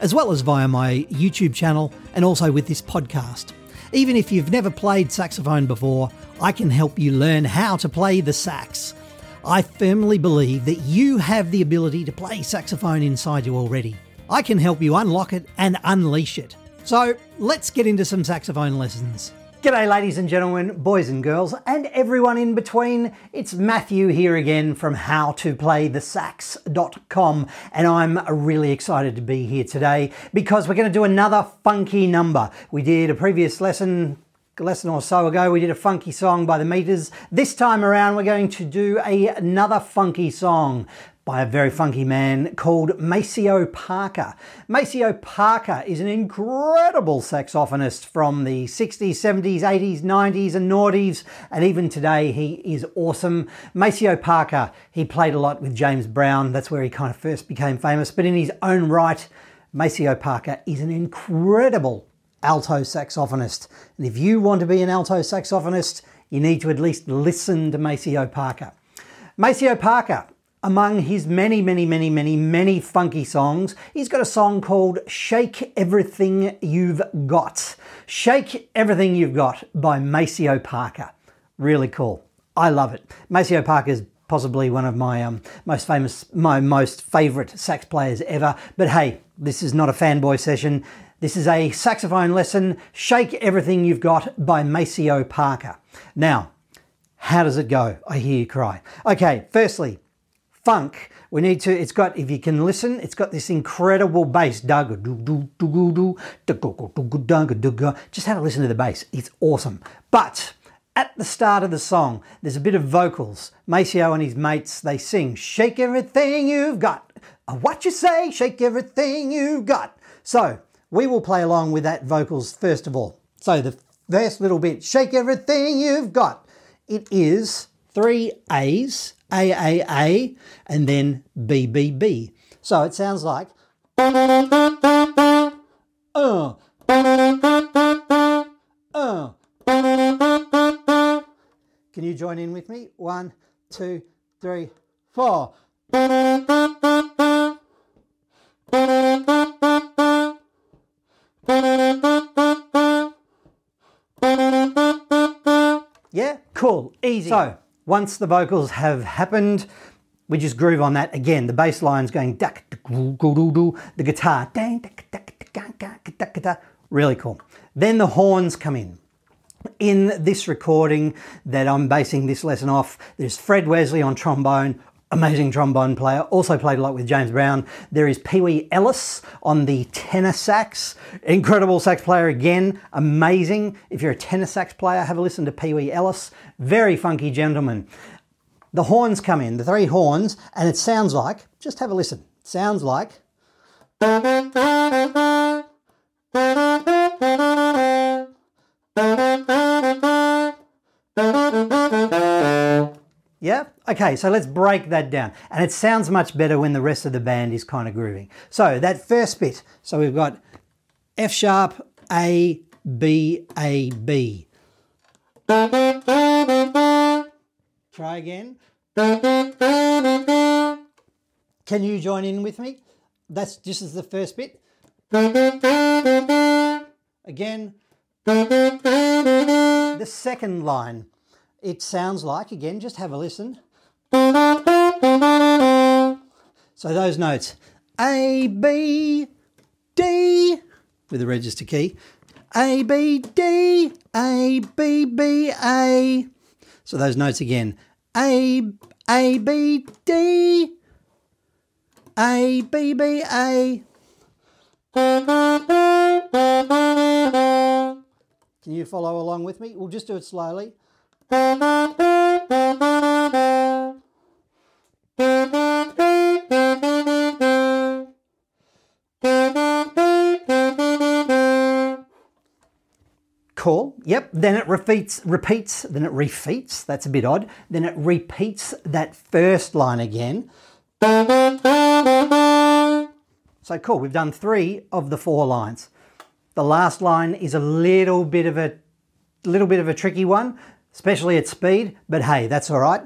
as well as via my YouTube channel and also with this podcast. Even if you've never played saxophone before, I can help you learn how to play the sax. I firmly believe that you have the ability to play saxophone inside you already. I can help you unlock it and unleash it. So let's get into some saxophone lessons. G'day, ladies and gentlemen, boys and girls, and everyone in between. It's Matthew here again from howtoplaythesax.com, and I'm really excited to be here today because we're going to do another funky number. We did a previous lesson a lesson or so ago, we did a funky song by the Meters. This time around, we're going to do a, another funky song by a very funky man called Maceo Parker. Maceo Parker is an incredible saxophonist from the 60s, 70s, 80s, 90s, and noughties, and even today he is awesome. Maceo Parker, he played a lot with James Brown, that's where he kind of first became famous, but in his own right, Maceo Parker is an incredible alto saxophonist. And if you want to be an alto saxophonist, you need to at least listen to Maceo Parker. Maceo Parker among his many, many, many, many, many funky songs, he's got a song called Shake Everything You've Got. Shake Everything You've Got by Maceo Parker. Really cool. I love it. Maceo Parker is possibly one of my um, most famous, my most favourite sax players ever. But hey, this is not a fanboy session. This is a saxophone lesson, Shake Everything You've Got by Maceo Parker. Now, how does it go? I hear you cry. Okay, firstly, funk, we need to, it's got, if you can listen, it's got this incredible bass. Just have a listen to the bass. It's awesome. But at the start of the song, there's a bit of vocals. Maceo and his mates, they sing, Shake everything you've got. Uh, what you say, shake everything you've got. So we will play along with that vocals first of all. So the first little bit, shake everything you've got. It is three A's AAA, and then BBB. So it sounds like. Uh, uh. Can you join in with me? One, two, three, four. Yeah, cool, easy. So once the vocals have happened, we just groove on that again. The bass line's going duck, the guitar really cool. Then the horns come in. In this recording that I'm basing this lesson off, there's Fred Wesley on trombone, amazing trombone player, also played a lot with James Brown. There is Pee Wee Ellis on the tenor sax, incredible sax player again, amazing. If you're a tenor sax player, have a listen to Pee Wee Ellis, very funky gentleman. The horns come in, the three horns, and it sounds like, just have a listen, sounds like. Okay, so let's break that down. And it sounds much better when the rest of the band is kind of grooving. So that first bit, so we've got F sharp, A, B, A, B. Try again. Can you join in with me? That's just as the first bit. Again. The second line it sounds like, again, just have a listen. So those notes, A, B, D, with the register key, A, B, D, A, B, B, A. So those notes again, A, A, B, D, A, B, B, A. Can you follow along with me? We'll just do it slowly. Cool. Yep. Then it repeats, repeats, then it refeats. That's a bit odd. Then it repeats that first line again. So cool. We've done three of the four lines. The last line is a little bit of a little bit of a tricky one, especially at speed, but hey, that's all right.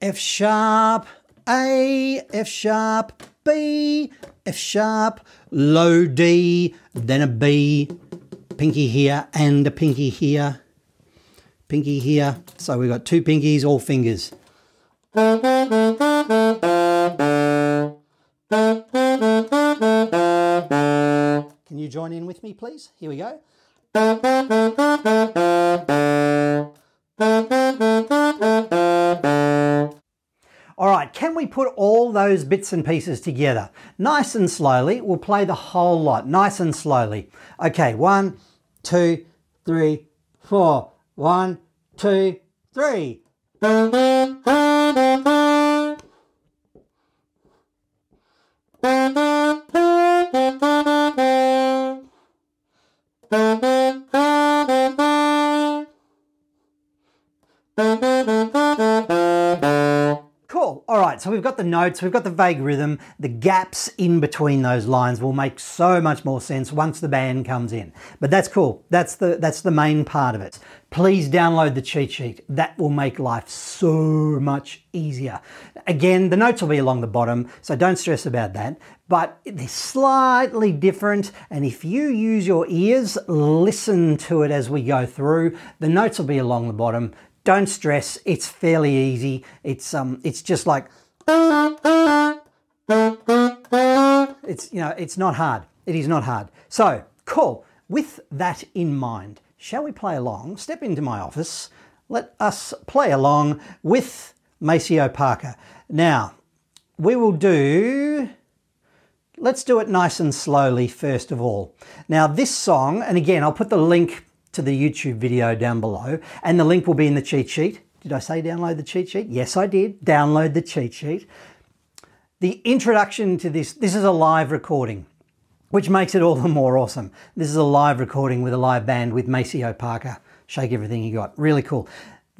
F sharp, A, F sharp, B, F sharp, low D, then a B, pinky here and a pinky here, pinky here. So we've got two pinkies, all fingers. Can you join in with me, please? Here we go. All those bits and pieces together? Nice and slowly. We'll play the whole lot, nice and slowly. Okay, one, two, three, four. One, two, three. All right, so we've got the notes, we've got the vague rhythm. The gaps in between those lines will make so much more sense once the band comes in. But that's cool. That's the that's the main part of it. Please download the cheat sheet. That will make life so much easier. Again, the notes will be along the bottom, so don't stress about that. But they're slightly different, and if you use your ears, listen to it as we go through. The notes will be along the bottom don't stress. It's fairly easy. It's um, it's just like it's you know, it's not hard. It is not hard. So cool. With that in mind, shall we play along? Step into my office. Let us play along with Maceo Parker. Now, we will do. Let's do it nice and slowly first of all. Now, this song, and again, I'll put the link to the YouTube video down below, and the link will be in the cheat sheet. Did I say download the cheat sheet? Yes, I did. Download the cheat sheet. The introduction to this, this is a live recording, which makes it all the more awesome. This is a live recording with a live band with Maceo Parker. Shake everything you got. Really cool.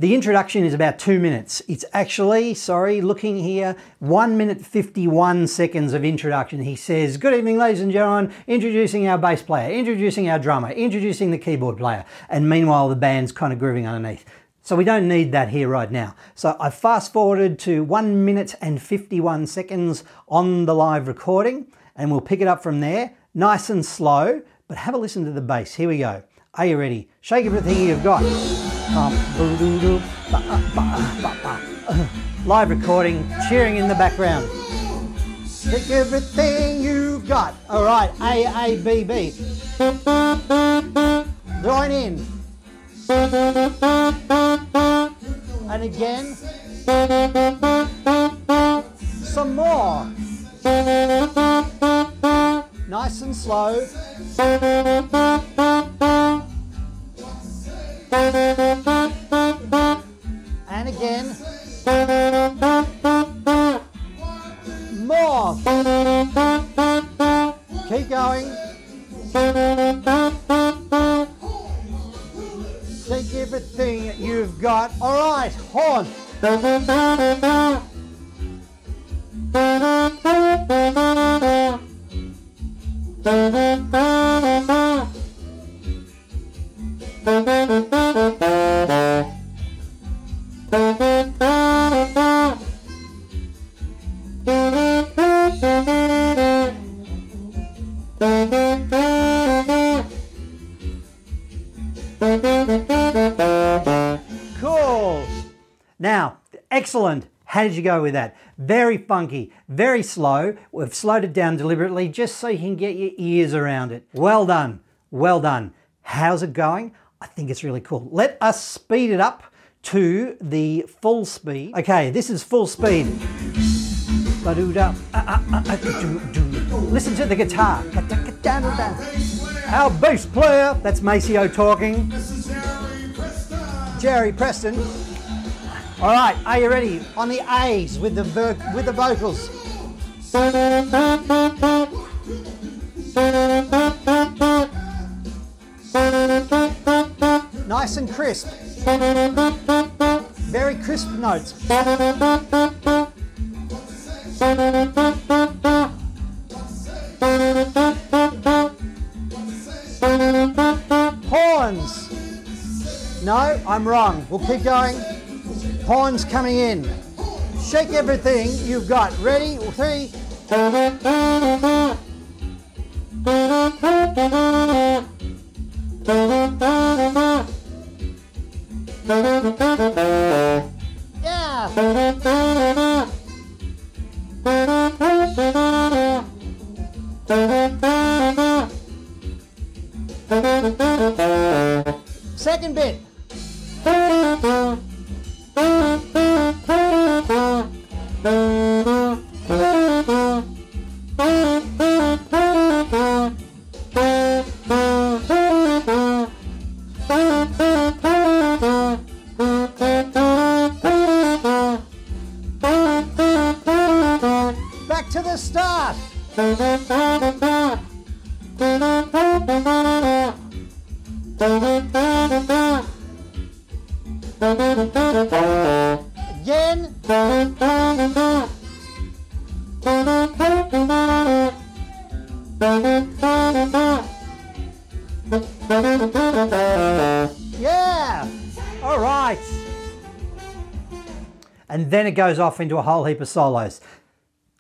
The introduction is about two minutes. It's actually, sorry, looking here, one minute 51 seconds of introduction. He says, Good evening, ladies and gentlemen, introducing our bass player, introducing our drummer, introducing the keyboard player. And meanwhile, the band's kind of grooving underneath. So we don't need that here right now. So I fast forwarded to one minute and 51 seconds on the live recording, and we'll pick it up from there, nice and slow, but have a listen to the bass. Here we go. Are you ready? Shake everything you've got. Live recording, cheering in the background. Shake everything you've got. All right, A, A, B, B. Join in. And again. Some more. Nice and slow. And again. More. Keep going. Take everything you've got. All right, horn. Excellent. How did you go with that? Very funky, very slow. We've slowed it down deliberately just so you can get your ears around it. Well done. Well done. How's it going? I think it's really cool. Let us speed it up to the full speed. Okay, this is full speed. Ah, ah, ah, Listen to the guitar. Our bass player, that's Maceo talking. Jerry Preston. All right, are you ready? On the A's with the with the vocals. Nice and crisp. Very crisp notes. Horns. No, I'm wrong. We'll keep going. Horns coming in. Shake everything you've got. Ready? Three. Again. Yeah. All right. And then it goes off into a whole heap of solos.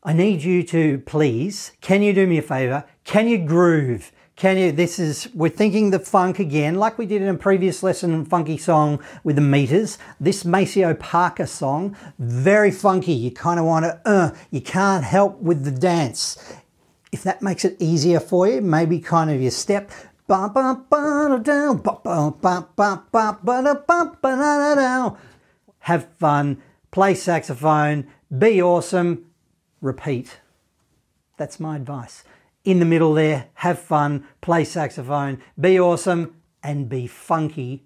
I need you to please, can you do me a favor? Can you groove? Can you, this is, we're thinking the funk again, like we did in a previous lesson, funky song with the meters. This Maceo Parker song, very funky. You kind of want to, uh, you can't help with the dance. If that makes it easier for you, maybe kind of your step. Have fun, play saxophone, be awesome, repeat. That's my advice. In the middle there, have fun, play saxophone, be awesome, and be funky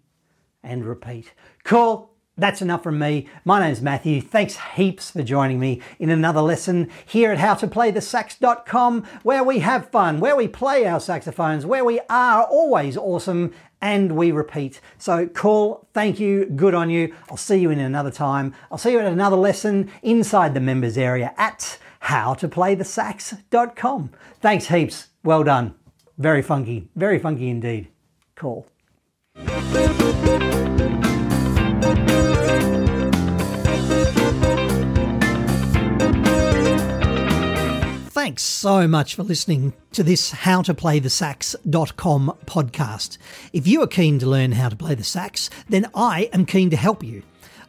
and repeat. Cool. That's enough from me. My name's Matthew. Thanks heaps for joining me in another lesson here at howtoplaythesax.com where we have fun, where we play our saxophones, where we are always awesome and we repeat. So cool. Thank you. Good on you. I'll see you in another time. I'll see you at another lesson inside the members area at howtoplaythesax.com. Thanks heaps. Well done. Very funky. Very funky indeed. Cool. Thanks so much for listening to this howtoplaythesax.com podcast. If you are keen to learn how to play the sax, then I am keen to help you.